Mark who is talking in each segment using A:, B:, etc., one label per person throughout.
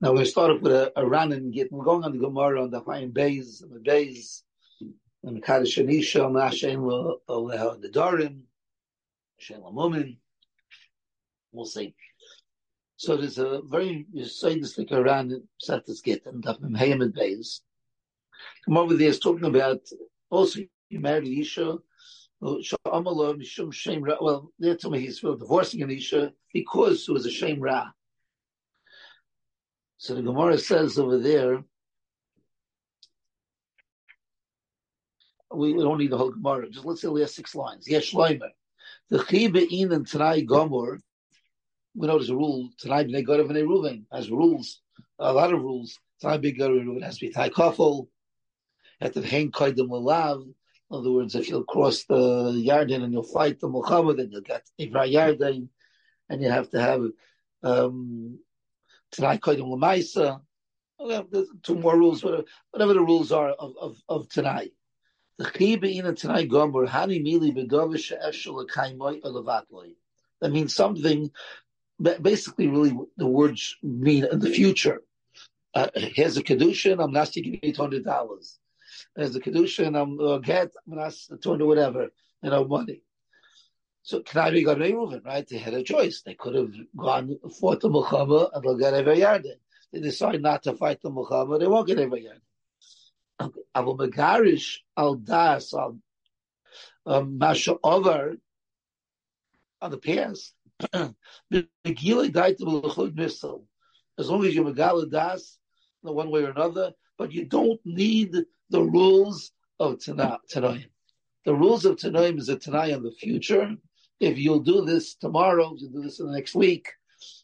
A: Now to start off with a, a get, we're going on the Gemara on the Chaim Beis, the Beis, and the Kaddish Anisha, and the Hashem, the Dorim, Hashem, Mumin. We'll see. So there's a very, you say this like around set this get and Daf Hayim and Beis. Come over there is talking about also you married Isha, well, they told me he's divorcing an Isha because it was a shame ra. So the Gemara says over there, we, we don't need the whole Gemara. Just let's say we have six lines. Yes, Shloimer. The Chibein and Tanai Gomor, we know there's a rule, Tanai B'nei Gorav and Reuven has rules, a lot of rules. Tanai B'nei Gorav and Reuven has to be Tai Kofel, have to hang Koidim Lalav. In other words, if you'll cross the Yarden and you'll fight the Muhammad, then you'll get Ivra Yarden, and you have to have um, Tanai Kodim Lamaisa. There's two more rules, whatever, whatever the rules are of, of, of Tanai. The and Tanai Gomer, Hani Mili Bedovish Eshel Kaimoy Elavatloi. That means something, basically, really, the words mean in the future. Uh, here's a Kedushin, I'm not to give you $200. Here's a Kedushin, I'm uh, get, I'm not to whatever, you know, money. So Knabi got Reuven, right? They had a choice. They could have gone fought the Muhammad and they'll get every Yarden. They decide not to fight the Muhammad, they won't get every Yarden. Abu Megarish al Das al um, um, Masha over on the past. Died to Melchud Missile. As long as you Megala Das, in one way or another, but you don't need the rules of Tanayim. The rules of Tanayim is a Tanay in the future, if you'll do this tomorrow, you'll do this in the next week.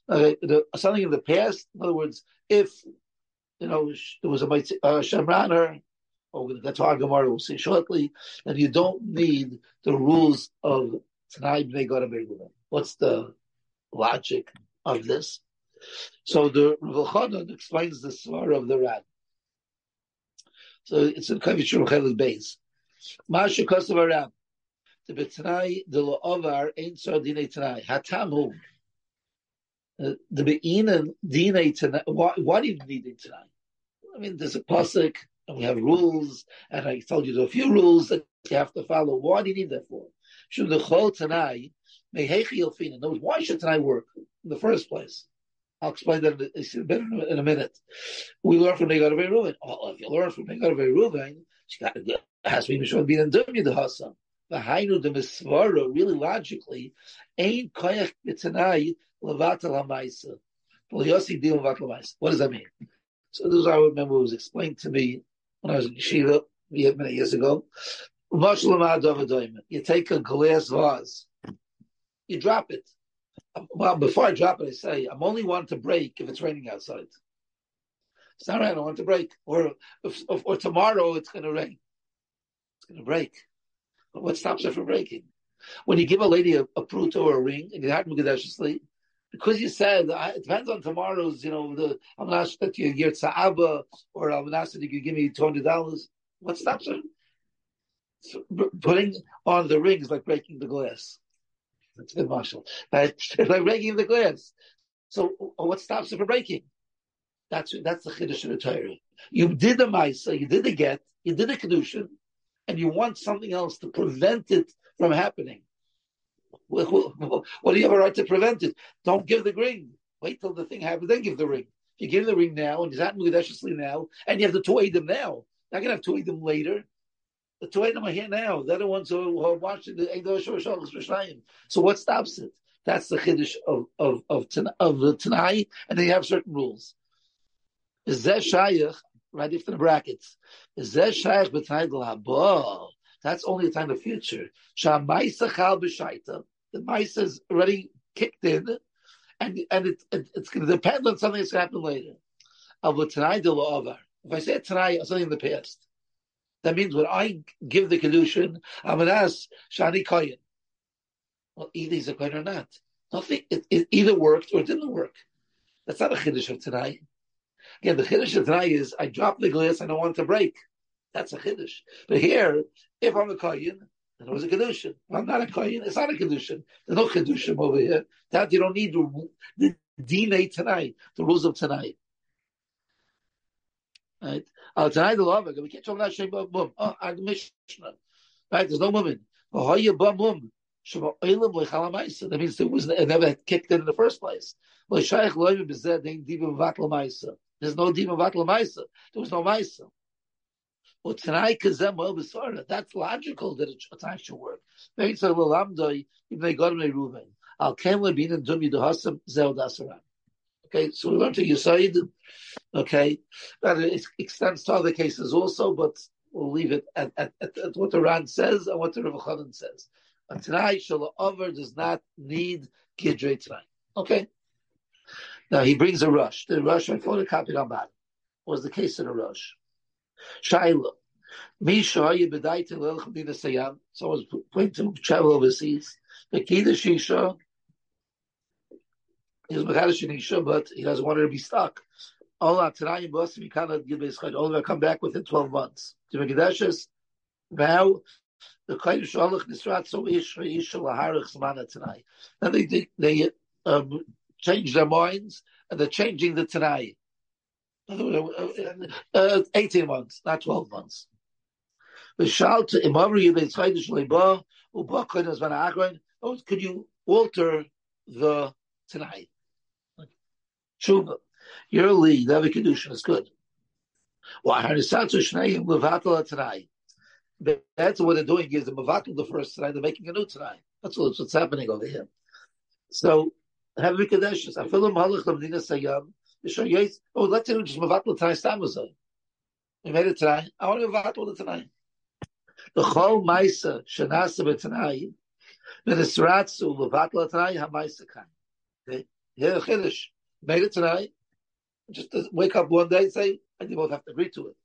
A: Uh, the, something in the past, in other words, if you know there was a uh, Shemraner, or to our Gemara, we'll see shortly, then you don't need the rules of Gorabegulah. What's the logic of this? So the Rav explains the svar of the Ran. So it's in Kavich Ruchelik base. Masha Kosovo the betnai the la'ovar ain't so dinei tanai. Hatamu. Uh, the be'inan dinei tanai. Why, do you need it tonight? I mean, there's a pasuk, and we have rules, and I told you there are a few rules that you have to follow. Why do you need that for? Should the chol yelfina? No, why should tanai work in the first place? I'll explain that better in a minute. We learn from Negadav Reuven. Oh, if you learn from Negadav Reuven, she got to has to be Mishon Bin and Dumya the Hassam the Hainu the Misvara, really logically, ain't koyach b'tanai levatel ha'maisa. What does that mean? So this is I remember it was explained to me when I was in Yeshiva many years ago. You take a glass vase, you drop it. Well, before I drop it, I say, I'm only one to break if it's raining outside. It's not right, I want to break. Or, or, or tomorrow it's going to rain. It's going to break. What stops her from breaking? When you give a lady a, a pruto or a ring and you have sleep, because you said it depends on tomorrow's, you know, the I'm not sure that you your tza'aba or I'm not sure that you give me two hundred dollars. What stops her? So, putting on the ring is like breaking the glass. That's good, Marshall. It's like breaking the glass. So, uh, what stops her from breaking? That's that's the chiddush of the Torah. You did the ma'isa, you did the get, you did the kedushin, and you want something else to prevent it from happening. What do you have a right to prevent it? Don't give the ring. Wait till the thing happens, then give the ring. If you give the ring now, and he's not mudashiously now, and you have the two them now, not gonna have two them later. The two them are here now. They're the ones who are watching the So what stops it? That's the chiddush of of of, of the Tanai, and then you have certain rules. Is right after the brackets. That's only a time of future. The mice is already kicked in, and and it, it, it's going to depend on something that's going to happen later. If I say tonight or something in the past, that means when I give the kedushin, I'm going to ask shani koyin. Well, either he's a koyin or not. Nothing. It, it either worked or it didn't work. That's not a chiddush of tonight. Again, the chiddush of tonight is I drop the glass, I don't want it to break. That's a chiddush. But here, if I'm a kohen, then it was a kedushin. I'm not a kohen, it's not a kedushin. There's no kedushim over here. That you don't need the, the tonight, the rules of tonight. Right? Uh, tonight the love, we can't talk about Shem Bum. Oh, our Mishnah. Right? There's no woman. That means it was it never kicked in in the first place. There's no demon vatla maisa. There was no maisa. That's logical that a should work. And dasaram. Okay, so we learned to Yisaid. Okay, that it extends to other cases also, but we'll leave it at, at, at, at what the Ran says and what the Rav says. But tonight, Shalom Over does not need Gidre tonight. Okay? Now he brings a rush. The rush, I photocopied on bottom, was the case in a rush. Sayam. Someone's going to travel overseas. The Kida Shisha, He's Mechadish Isha, but he doesn't want her to be stuck. Allah Tanayim Bosim, he cannot give his chayt. Only come back within 12 months. To Mekadeshes, now, the Chayt Shalach Nisrat, so Ish, Isha, Laharach, Samana Tanai. Then they, they um, change their minds, and they're changing the Tanai. Uh, 18 months, not 12 months. Agron. Could you alter the tonight? Tshuva. Your lead, the kedushin is good. That's what they're doing is the mevatel the first tonight. They're making a new tonight. That's what's happening over here. So have a kadeshes. Afilu malach lamdina sayam. Oh, let's say just mevatel tonight. Stamazon. We made it tonight. I want to mevatel it tonight. The chol ma'isa shenasa b'tanayi. V'nisratzu levatel tonight ha ma'isa kan. Okay, here chiddush made it tonight. Just wake up one day and say, and you both have to agree to it.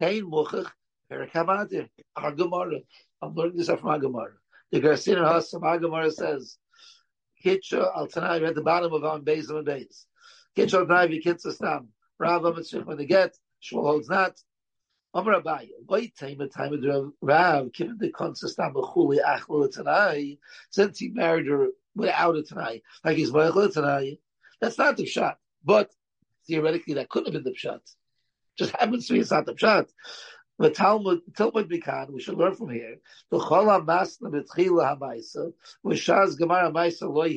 A: Kain Muchach, Perakamadir, our Gemara. I'm learning this from our Gemara. The Garcin Has from our Gemara says, Kitcha al Tanai, at the bottom of our base and base. Kitcha al Tanai, Vikitza Stam. Rav Mitzvah, when they get, Shmuel holds not. Amar Abaye, wait time at time of Rav, given the consistam of Chuli Achlo Tanai, since he married her without a Tanai, like he's Michael Tanai, that's not the shot. But theoretically, that could have been the pshat. Just happens to be it's not the pshat. The Talmud, Talmud Bikan, we should learn from here. The Chola Masna Betchila Hamaisa, Vishaz Gemara Maisa Loi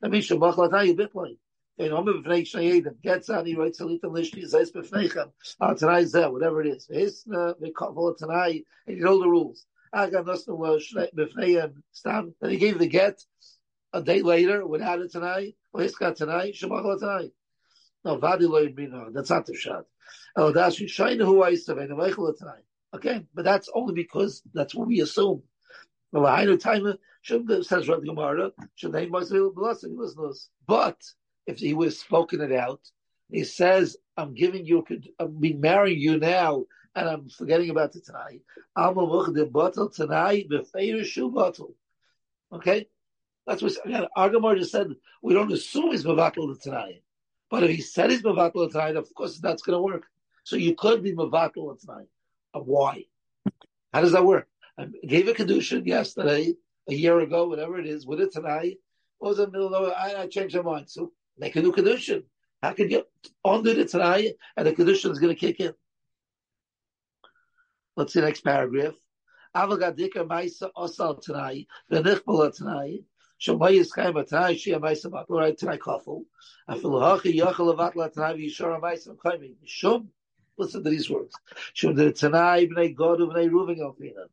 A: that means Shabach Latai Bitloin. In Omer B'fnei Shnayedim, gets on, he writes Salita Lishti, Zais B'fneichem, Ah, Tanai Zeh, whatever it is. Hisna, V'kavol Tanai, and you know the rules. Aga Nosna B'fneichem, Stam, then he gave the get a day later without it tonight, or Hiska tonight, Shabach Latai. No, Vadi lo yibino. That's not the shot. Oh. Okay, but that's only because that's what we assume. Uh, Listeners. But if he was spoken it out, he says, "I'm giving you, I'm marrying you now, and I'm forgetting about the tonight. I'm a the bottle tonight, bottle." Okay, that's what again. Our just said we don't assume he's mevatel the tonight. But if he said he's Mavatal tonight, of course that's going to work. So you could be Mavatal tonight. Why? How does that work? I gave a Kedushin yesterday, a year ago, whatever it is, with it tonight. What was in the middle of I, I changed my mind. So make a new Kedushin. How can you undo it tonight and the Kedushin is going to kick in? Let's see the next paragraph. Avagadika Maisa Osal tonight, Venichbala tonight. Shemayis Chaim Atai Shia Maisa Batla Tanai Kafel. Afil Hachi Yachal Avatla Tanai Yishara Maisa Chaim Shum. Listen to these words. Shum the Tanai Bnei God Bnei Ruven Alfina.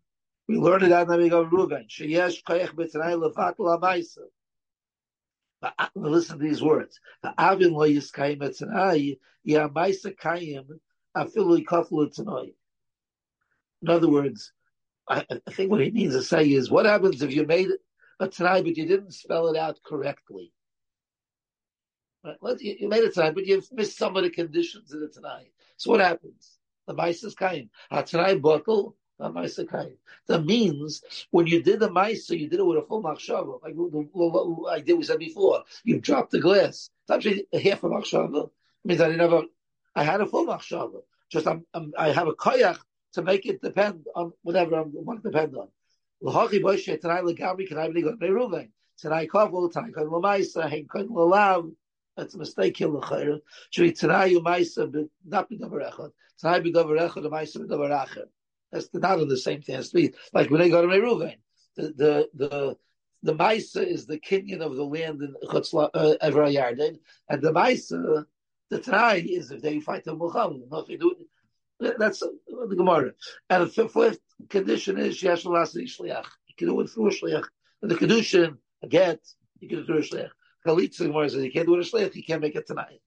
A: We learned it out of the Ruven. Sheyesh Kayach B'Tanai Levatla Maisa. Uh, listen to these words. Avin lo yiskayim etzanai, ya maisa kayim, afilu kaflu tanoi. In other words, I, I think what he means to say is, what happens if you made a tonight, but you didn't spell it out correctly. Right? You, made it tonight, but you've missed some of the conditions in the tonight. So what happens? The is kain. A ah, tonight bottle, the mice is kain. That means when you did the mice, so you did it with a full machshava, like I did we said before. You dropped the glass. It's actually a half a machshava. means I didn't have a. I had a full machshava. Just I'm, I'm, i have a koyach to make it depend on whatever I want to depend on. L'hachi boshe tanai legabri kanai b'nigot beiruven. Tanai kavul, tanai kan l'maisa, hein kan l'lav. That's a mistake here, l'chayr. Be Tanai Umaisa, not be Davar Echad. Tanai be Davar Echad, Umaisa be Davar Acher. That's not the same thing be like when they go to Meruvain. The the the the Maisa is the kinyan of the land in Chutzla uh, Yarden, and the Maisa, the Tanai is if they fight the Muhammad. If they do that's the Gemara. And the fifth condition is Yesh Lasi Shliach. You can do it through a Shliach. And the Kedushin, a get, you can do it through a Shliach. Chalitza Gemara says you can't do it a Shliach, you can't make it tonight.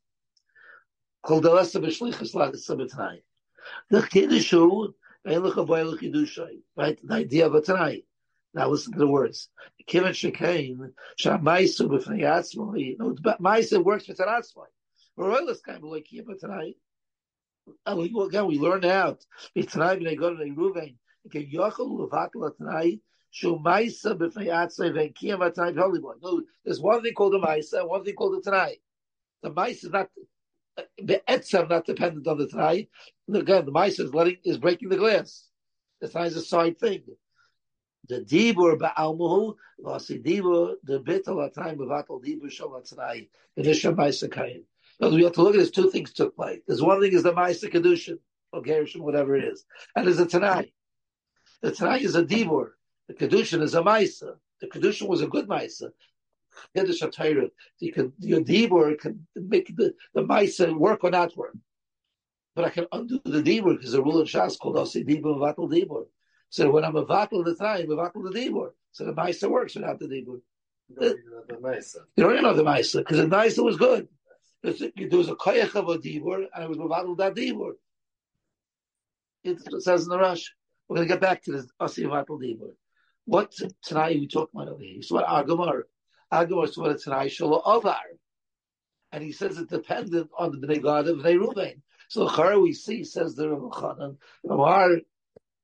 A: Kol Delesa B'Shlich is Lasi tonight. The Kiddushu, right? The idea of a tonight. Now listen to the words. Kivan Shekain, Shamaisu b'fnei atzmai. No, Maisa works for Tanatzmai. Royalist kind of like Kiva tonight. Again, we learn out. Tonight, they go to the Ruvain. Okay, Yochel tonight. Shumaisa b'fnei tonight. Holy boy. No, there's one thing called the Maisa, one thing called the tonight. The Maisa is not the etzem not dependent on the Tanai. Again, the Maisa is letting is breaking the glass. The Tanai is a side thing the dibur ba'almuhu, v'asi dibur, the bittel atayim b'vatal dibur shal atzanai, in the Shemaisa Kayim. Now, we have to look at this, two things took place. There's one thing is the Maisa Kedushin, or whatever it is. And there's a Tanai. The Tanai is a dibur. The Kedushin is a Maisa. The Kedushin was a good Maisa. Kiddush HaTorah. You can, your dibur can make the, the Maisa work or not work. But I can undo the dibur because the rule in Shas called Asi dibur vatal dibur. So when I'm a vatal the time, a vatal the dibur. So the Maisa works without the dibur. You don't even know the Maisa because the Maisa was good. There was a koyach of a dibur and it was vatal that dibur. It says in the rush. We're going to get back to this Asi vatal dibur. What tonight we talk about over here? So what Agamar? Agamar is what tonight Shalom Avar. And he says it's dependent on the Bnei God of Bnei Ruvain. So the we see says the Rav Chanan, Amar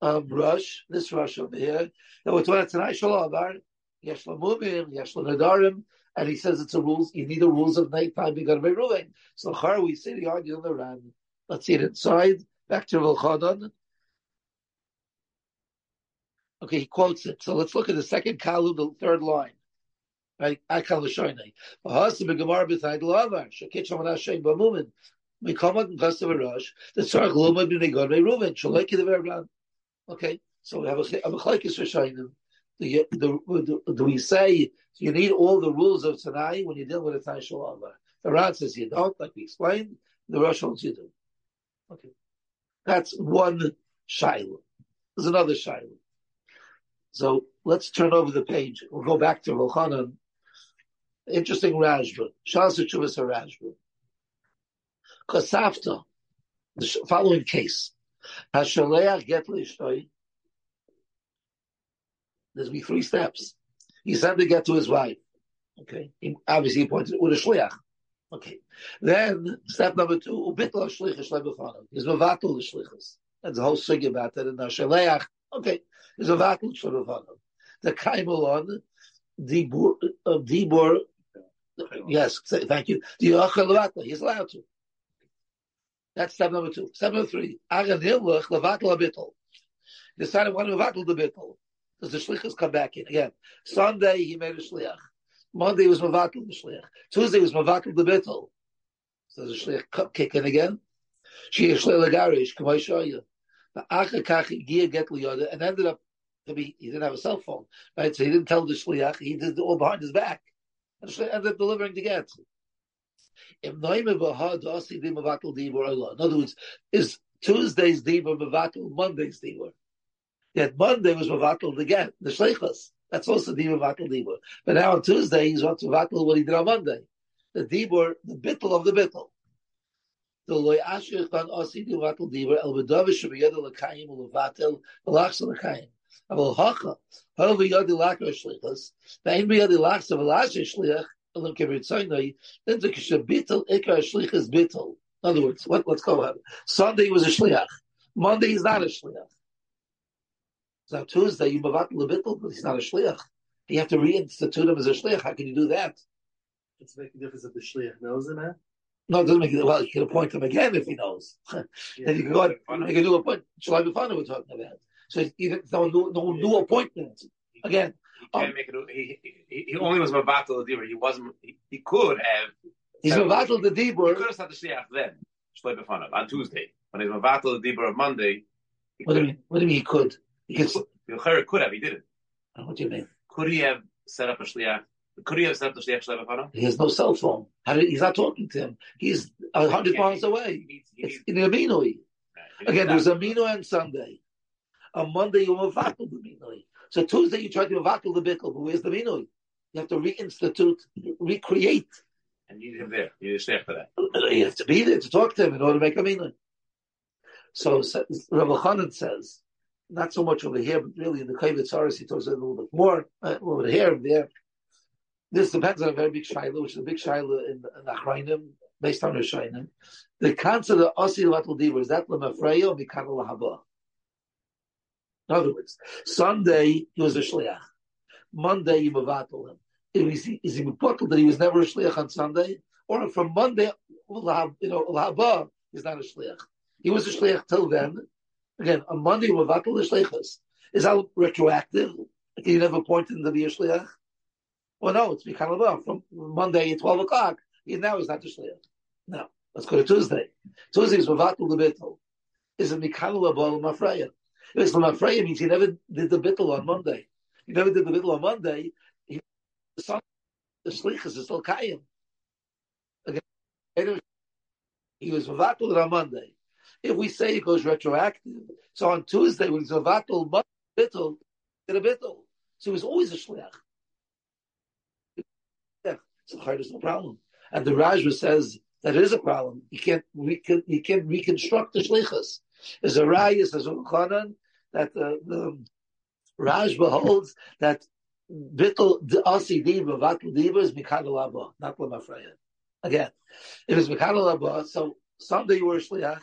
A: um, rush, this rush over here. Now we're talking about tonight, Shalabar, Yesh Lamumim, Nadarim, and he says it's a rules, you need the rules of nighttime, you got to be ruling. So Char, we see the argument Ram. Let's see it inside. Back to Vilchanan. Okay, he quotes it. So let's look at the second kalu, the third line. Right? I call the Shoinai. Bahasa begamar b'thaid lavar. Shakit shaman Hashem b'mumin. We come out in Costa Rush. The Tzarech Luma b'nei God Reuven. Shalai the Vergan. Okay, so we have a, machlekes rishonim. The, the, the, do we say you need all the rules of Tanai when you deal with a Tanai Shalom? The Ran says you don't, like we explained. The Rosh holds you do. Okay, that's one shiloh. There's another shiloh. So let's turn over the page. We'll go back to Rochanan. Interesting Rashba. Shas Chuvas Rashba. Kasafta. The following case. Hashaleach get lishtoi. There's be three steps. He sent to get to his wife. Okay. He, obviously, he pointed with a shliach. Okay. Then step number two, ubitla shlichus lebefanav. He's mevatel the shlichus. That's the whole sugi about that in Hashaleach. Okay. He's mevatel shlichus The kaimelon, dibur, uh, dibur. Yes, thank you. The He's allowed to. That's step number two. Step number three. Agan hilach levatel abitol. Decided when to levatel the bitol. Does the shlichus come back in again? Sunday he made a shliach. Monday was mevatel the shliach. Tuesday was mevatel the bitol. So the shliach kick in again. She is shliach. Come I The and ended up to be he didn't have a cell phone right so he didn't tell the shliach he did it all behind his back and the ended up delivering the get. In other words, is Tuesday's dibur mevatel Monday's dibur? Yet Monday was mevatel get, the shleichus. That's also dibur mevatel dibur. But now on Tuesday he's wants mevatel what he did on Monday. The dibur, the bittel of the bittel. The loy asher kan osi mevatel dibur el bedavish shebiyad lekayim ulevatel velachs lekayim. Aval hacha. However, yadi lakar shleichus. Ve'in biyadi lachs of shliach. In other words, what, let's go on. Sunday was a shliach. Monday is not a shliach. So Tuesday you out a but he's not a shliach. You have to reinstitute him as a shliach. How can you do that?
B: Does it make a difference if the shliach knows it?
A: No, it doesn't make it. Well, you can appoint him again if he knows. yeah, then you can go. You can do a point. Shall I be fun? We're talking about. So even no new, no new appointment again
C: he can't um, make it. He, he, he only was mabatal the He wasn't. He, he, could have
A: He's mevatel the
C: He
A: dibur.
C: could have said the shliach then, shloim b'fanav, on Tuesday. When he's mevatel the dibur of Monday, he
A: What do you mean? What do you mean he could? He could.
C: the could have, he didn't.
A: What do you mean?
C: Could he have set up a shliach? Could he have set up the shliach shloim b'fanav?
A: He has no cell phone. How did, he's not talking to him. He's a hundred miles
C: He
A: away.
C: needs, he
A: It's in the Aminoi.
C: right,
A: Again,
C: he
A: there's a Mino on Sunday. On Monday, you mevatel the Minoi. So Tuesday, you try to mevatel the Bickel, but where's the Minoi? You have to reinstitute, recreate.
C: and you need him there. You need a shliach for that.
A: You have to be there to talk to him in order to make a Minoi. So says- Rabbi Chanan says, not so much over here, but really in the Kavit Saris, he talks a little bit more uh, over here and there. This depends on a very big shaila, which is a big shaila in, in Achrayim, based on Rishayim. The concept of Osi Latul Diva, is that Lemafreya or Mikana Lahaba? In other words, Sunday he was a shliach. Monday you mevatel him. Is he, is he that he was never a shliach on Sunday? Or from Monday, you know, Lahaba is not a shliach. He was a shliach till then. Again, on Monday you mevatel the shliachas. Is that retroactive? Can you never point him to be a shliach? Well, no, it's Mikana Lahaba. From Monday at 12 o'clock, he now is not a shliach. No, let's go to Tuesday. Tuesday is mevatel the bittel. Is it Mikana Lahaba Mafreya? If it's Mafreya means he never did the bittel on Monday. He never did the bittel on Monday. He, the son, the shlichus is still kayim. He was mevatel on Monday. If we say it goes retroactive, so on Tuesday when Monday bittel, did a bittel. So he was always a shliach. So there's no problem. And the Rashba says that is a problem. You can't recon, you can't reconstruct the shlichus. There's a raya says that uh, the, the Rashba holds that bittul the asi diva vatul diva is mikadol abba, not lemafreya. Again, if it's mikadol abba, so Sunday you were a shliach,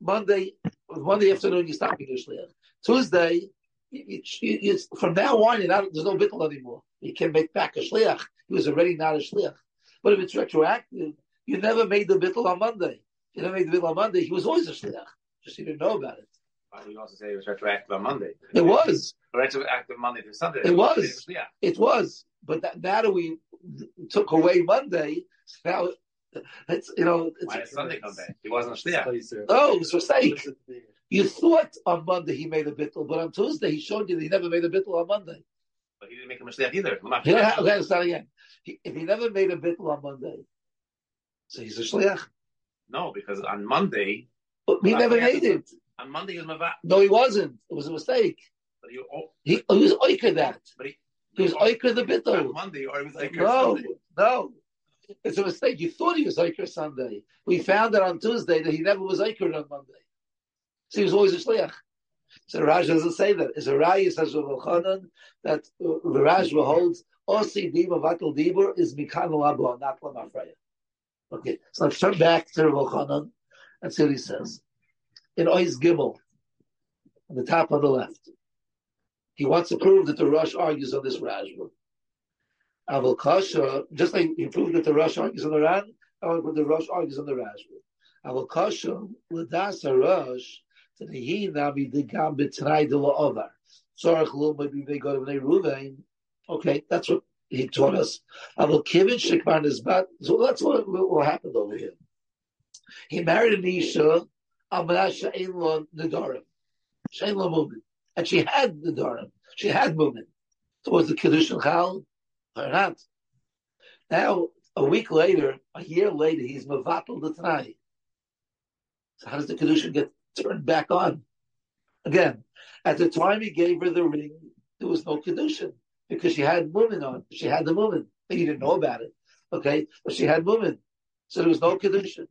A: Monday Monday afternoon you stop being a shliach. Tuesday, you, you, you, from now on, not, there's no bittul anymore. You can make back a shliach. He was already not a shliach. But if it's retroactive, you never made the bittul on Monday. You never made the bittul on Monday. He was always a shliach. Just you didn't know about it.
C: Why do you also say it was retroactive on Monday?
A: It was.
C: Retroactive Monday to Sunday.
A: It was.
C: Yeah.
A: It was. But that, now that we took away Monday, now it's you know it's,
C: Why did Sunday come back? He wasn't a shliach.
B: Placer.
A: oh it was a mistake.
B: Listen to me.
A: You thought on Monday he made a bittul, but on Tuesday he showed you that he never made a bittul on Monday.
C: But he didn't make a shliach either.
A: He,
C: shliach.
A: okay, start again. He, if he never made a bittul on Monday, so he's a shliach.
C: No, because on Monday,
A: But he never made it.
C: on Monday he was mevat.
A: No, he wasn't. It was a mistake.
C: But he, oh,
A: He, oh, he was oiker that.
C: but he,
A: He was oiker the
C: on. Monday, or he was like
A: No,
C: Sunday.
A: no. It's a mistake. You thought he was oiker Sunday. We found out on Tuesday that he never was oiker on Monday. So he was always a shliach. So Raj doesn't say that. It's a Raya says that the Raj holds Osi Dima Vatal Dibur is Mikan Labo, not Lamafreya. Okay, so let's turn back to Rav and see what he says. In Ois Gimel, on the top on the left, he wants to prove that the Rosh argues on this Rashba. Aval Kasha, just like he proved that the Rosh argues on the Ran, I want to put the Rosh argues on the Rashba. Aval Kasha, Ladasa the The maybe. Okay, that's what he taught us. Aval Kivin Shekman is bad. So that's what, what happened over here. He married an Isha, Amra She'en Lo Nedarim. She'en Lo Mumin. And she had the Nedarim. She had Mumin. So was the Kedushin Chal? Or not? Now, a week later, a year later, he's Mavatal the Tanai. So how does the Kedushin get turned back on? Again, at the time he gave her the ring, there was no Kedushin because she had Mumin on. She had the Mumin. He didn't know about it. Okay? But she had Mumin. So there was no Kedushin.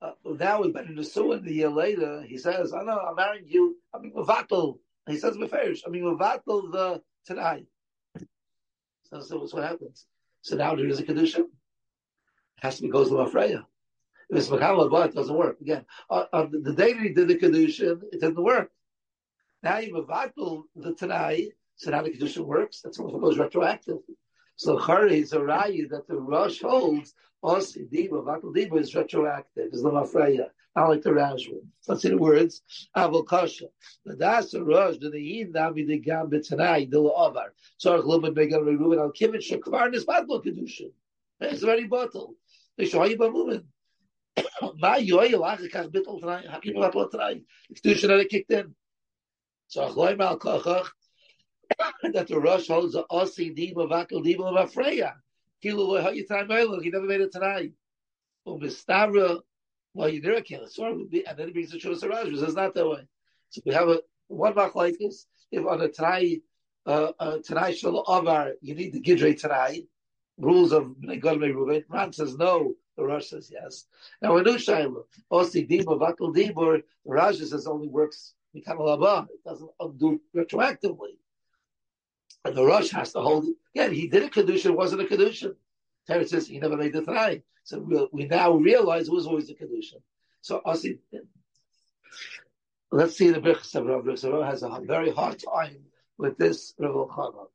A: Uh, now with Ben Nisuin, a year later, he says, I know, I'm marrying you. I mean, Mavatal. He says, Meferish. I mean, Mavatal the Tanai. So, so what's what happens? So now there is a Kedushin. It has to be goes to Mafreya. Makal Abba, it doesn't work. Again, on, on the, the day that he did the Kedushin, it didn't work. Now you Mavatal the Tanai, so now the Kedushin works. That's what goes retroactive. So Chari is a Rayu that the Rosh holds, Osi Diba, Vatal Diba is retroactive, is Lamafreya, not like the Rashba. So let's see the words. Avol Kasha. The Dasa Rosh, the Yin Navi the Gam B'Tanai, the La'avar. Sorach Lumen Megan Reuven Al Kivin Shekvar Nisbat Lo Kedushin. It's very bottle. They show you moving. My yoy lach kach bitl. How can you battle tonight? The kedusha that kicked in. So achloim al kochach that the rush holds the osi dima vakel dima of Afreya. Kilu lo hayu time He never made it tonight. Um mistavra well you never can. So and then he brings the Shura Saraj. It's not that way. So we have a one back like this. If on a tonight uh, uh, shal avar you need the gidre tonight rules of Negal Ruben. Ran says no. The Rosh says yes. Now we know Shaila. Osi oh, Dibur, Vatal Dibur, the Raja says only works Mikam Laba. It doesn't undo retroactively. And the Rosh has to hold it. Yeah, he did a Kedusha, it wasn't a Kedusha. Terry says he never made the Tanai. So we, we now realize it was always a Kedusha. So Osi, let's see the Birchas of Rav. Rav has a very hard time with this Chana.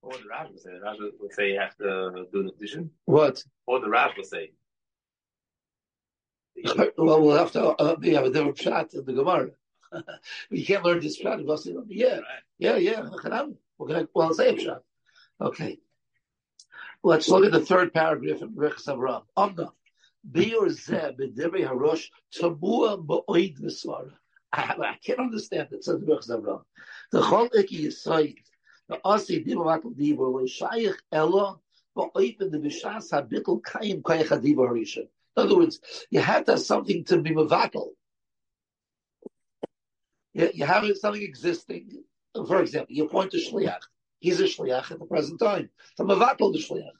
C: What would the Rav say? The Rav would say you have to do an addition.
A: What?
C: What would the Rav would say?
A: well, we'll have to uh, we have a different shot in the Gemara. we can't learn this shot. We'll say, yeah, right. yeah, yeah. We're going to well say a shot. Okay. Let's look at the third paragraph in Rechus Avram. Amna. Biur zeh b'divrei harosh tabua ba'oid v'svara. I can't understand it, says Rechus Avram. The chol iki yisoid In other words, you have to have something to be Mavatal. You, have something existing. For example, you point to Shliach. He's a Shliach at the present time. To Mavatal the Shliach.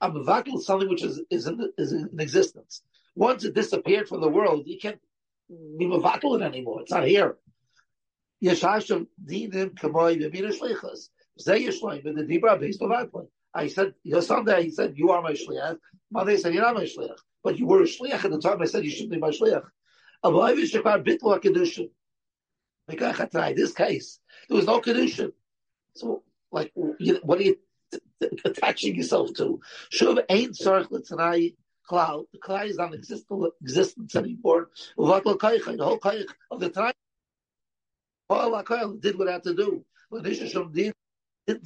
A: A Mavatal is something which is, is, in, is in existence. Once it disappeared from the world, you can't be Mavatal it anymore. It's not here. Yeshashim dinim kamoy v'mina shlichas. Zayishleim, but the Dibra based on that point. I said, you know, Sunday he said, You are my Shliach. Monday said, You're not my Shliach. But you were a Shliach at the time I said you shouldn't be my Shliach. This case, there was no Kedushin. So, like, what are you t- t- attaching yourself to? Shuv ain't Sarch L'Tanai Cloud. The cloud is not existent existence anymore. The whole Kaich of the time. All did what I had to do. In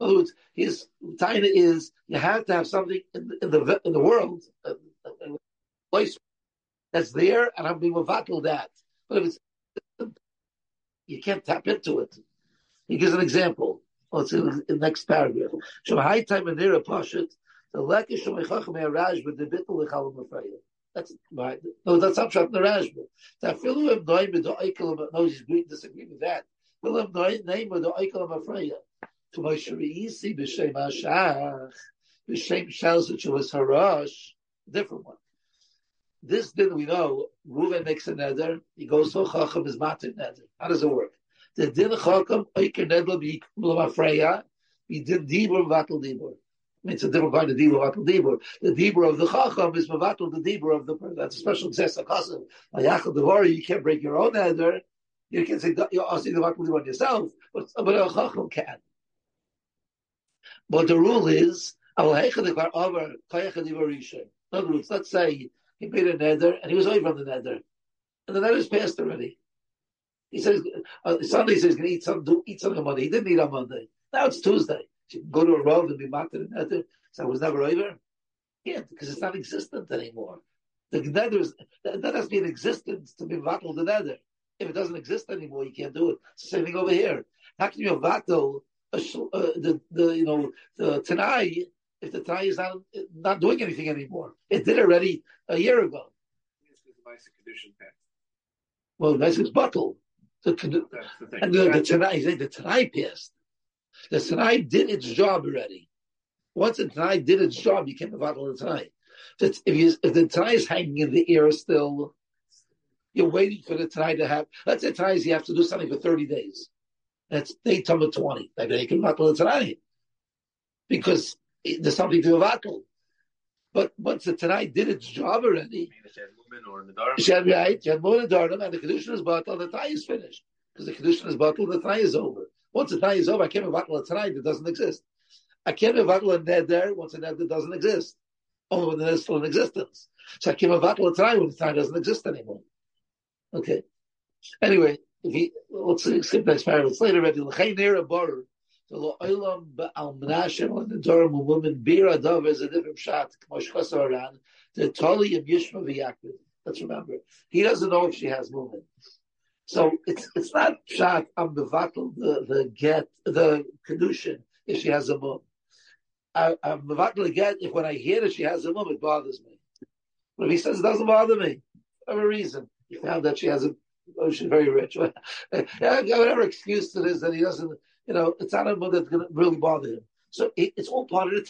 A: words, his taina is you have to have something in the in the, in the world, uh, a, a, place that's there, and I'm being mavatal that. But if it's you can't tap into it. He gives an example. Let's see the next paragraph. High time and nira pashut the lekish shemachachim raj with the bittul lechalim afreya. That's right. No, that's not shot in the Rashba. That filu noim with the eikel. No, he's disagree with that. Willem name of the Eichel of Afreya. To Moshe Reisi b'Shem Ashach b'Shem Shels which was Harash, different one. This did we know. Ruven makes a neder. He goes to Chacham is matir neder. How does it work? The din Chacham Eicher neder b'Yikum Afreya. He did Dibur Vatal Dibur. It's a different kind of dibur, vatal dibur. The dibur of the chacham is mavatal the dibur of the. That's a special zesa kasim. Ayachal devari, you can't break your own neder. You can say you're asking the Makbuli on yourself, but, but a Chacham can. But the rule is, words, let's say he made a nether and he was over on the nether, and the nether is passed already. He says uh, Sunday says he's going to eat some do, eat something on Monday. He didn't eat on Monday. Now it's Tuesday. Go to a road and be mocked the nether. So I was never over. Yeah, because it's not existent anymore. The nether is that has to be in existence to be vattled the nether. If it doesn't exist anymore, you can't do it. It's the same thing over here. How can you have vatal uh, the the you know the Tanai if the Tanai is not not doing anything anymore? It did already a year ago. Well, that's his bottle. The, the and the, the Tanai, the Tanai passed. The Tanai did its job already. Once the Tanai did its job, you can't have the Tanai. If, you, if the Tanai is hanging in the air still, you're waiting for the Tanai to have. Let's say Tanai you have to do something for 30 days. That's day number 20. Maybe they can vatal the Tanai. Because there's something to vatal. But once the Tanai did its job already, she had right, she had more than and the condition is bottled, the Tanai is finished. Because the condition is bottled, the Tanai is over. Once the Tanai is over, I can't vatal a Tanai that doesn't exist. I can't vatal a Neder once a Neder doesn't exist. Only when the is still in existence. So I can't vatal a Tanai when the Tanai doesn't exist anymore. Okay. Anyway, if he, let's skip next paragraph. It's later already. L'chei nera bar. The lo olam al menashem on the Durham woman bira dove is a different shot. Kmosh around the tali of Yishma v'Yakov. Let's remember, he doesn't know if she has movement. So it's it's not shot on the vatal the the get the kedushin if she has a mum. I, I'm the get if when I hear that she has a mum, it bothers me. But if he says it doesn't bother me, for a reason, found that she has a oh, she's very rich. Whatever excuse it is that he doesn't, you know, it's not a mum that's going to really bother him. So it, it's all part of the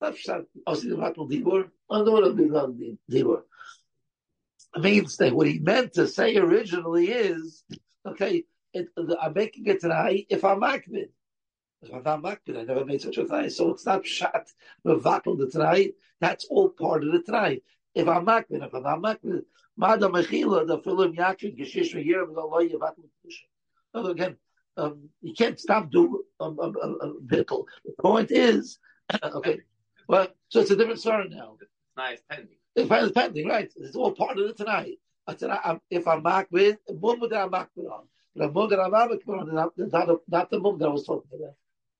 A: vatal dibur. I don't want to be dibur means that what he meant to say originally is, okay, it, I'm making it tonight if I'm makbid. If I'm not makbid, I never made such a thing. So it's not shot, mevakel the tonight. That's all part of the tonight. If I'm makbid, if I'm not makbid, madam mechila, the film yakin, geshish yerim, Allah yevakel the Again, um, you can't stop doing um, um, um, um, The point is, okay, well, so it's a different story now.
C: It's nice pending.
A: It's pending, right? It's all part of it tonight. I if I'm back with, mum that I'm back with on. The mum that I'm back with on, not, not, not the mum that I was talking about.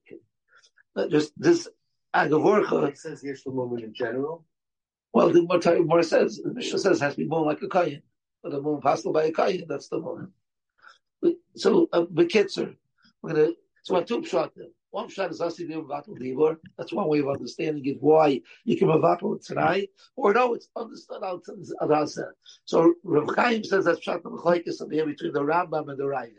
A: Okay. Just this agavorcha.
B: It says yesh moment in general.
A: Well, the more time, more says, the Mishnah says it has to be more like a kayin. But the mum passed by a kayin, that's the mum. So, uh, Bekitzer, we're gonna, so I two shot them. One shot is asi mevatel dibur. That's one way of understanding it. Why you can mevatel it tonight, or no, it's understood out of outside. So Rav Chaim says that's shot the machlekes of here between the Rambam and the Ravid.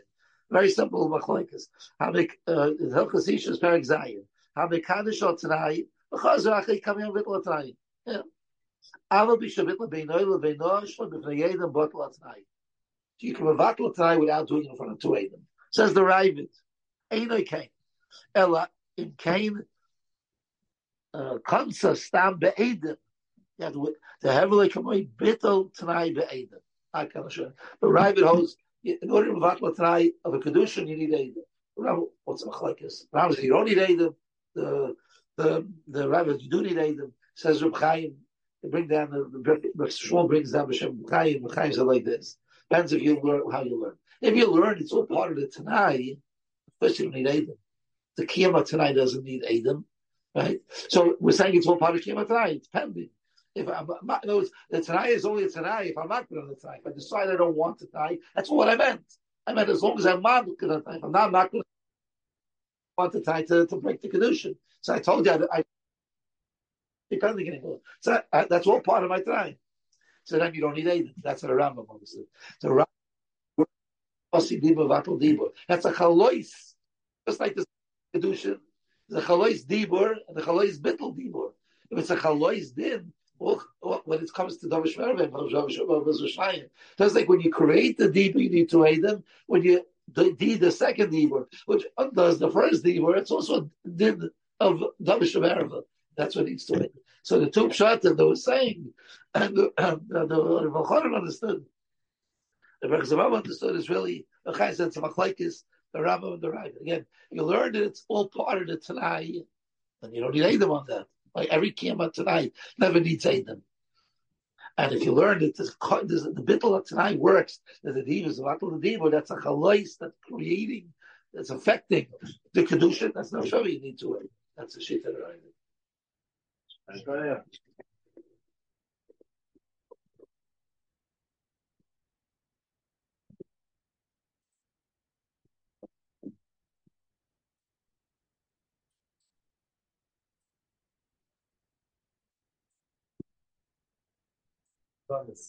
A: Very simple machlekes. Hamik Hilchas Ishus Perik Zayin. Hamik Kaddish tonight. V'chazar achei coming on vitla tonight. Yeah. So you can mevatel tonight without doing it in front of two Edom. Says the Ravid. Einoi came. Ella in Cain uh, Kansa stam be'edim. Have to the heavily kamoi bittel tonight be'edim. I can't show. But Ravid holds in order to vatla tonight of a kedushin you need edim. What's the machlekes? Rav you don't need edim. The the the Ravid you do need edim. Says Reb Chaim. They bring down the the Shmuel brings down B'Shem Chaim. Chaim said like this. Depends if you learn how you learn. If you learn, it's all part of the Tanai. First, you don't need edim the Kiyama tonight doesn't need Adam, right? So we're saying it's all part of Kiyama tonight. It's pending. If I'm not, no, the tonight is only a tonight. If I'm not going to the tonight, if I decide I don't want to tonight, that's what I meant. I meant as long as I'm not going to tonight. I'm not, I'm not to want the tonight to, to break the condition. So I told you I, I depending anymore. So I, that's all part of my tonight. So then you don't need Adam. That's what a Rambam understood. So Rambam, that's a chalois. Just like this kedusha, the chalois dibur and the chalois bittel dibur. If it's a chalois din, when it comes to Davish Mervim, that's like when you create the dibur, you need to aid them. When you do the second dibur, which undoes the first dibur, it's also a din of Davish Mervim. That's what he's doing. So the two pshat that they were saying, and the, um, the, the, the understood, the Berchzavav understood is really, the Chai said, it's a the Rambam and the Rav. Again, you learn that it's all part of the Tanai, and you don't need Adam on that. Like every Kiyama Tanai never needs Adam. And if you learn that this, this, the bittul of Tanai works, that the diva is a battle the diva, that's a chalais that's creating, that's affecting the kedusha. That's not sure you need to it. That's a shit that I
B: Promise.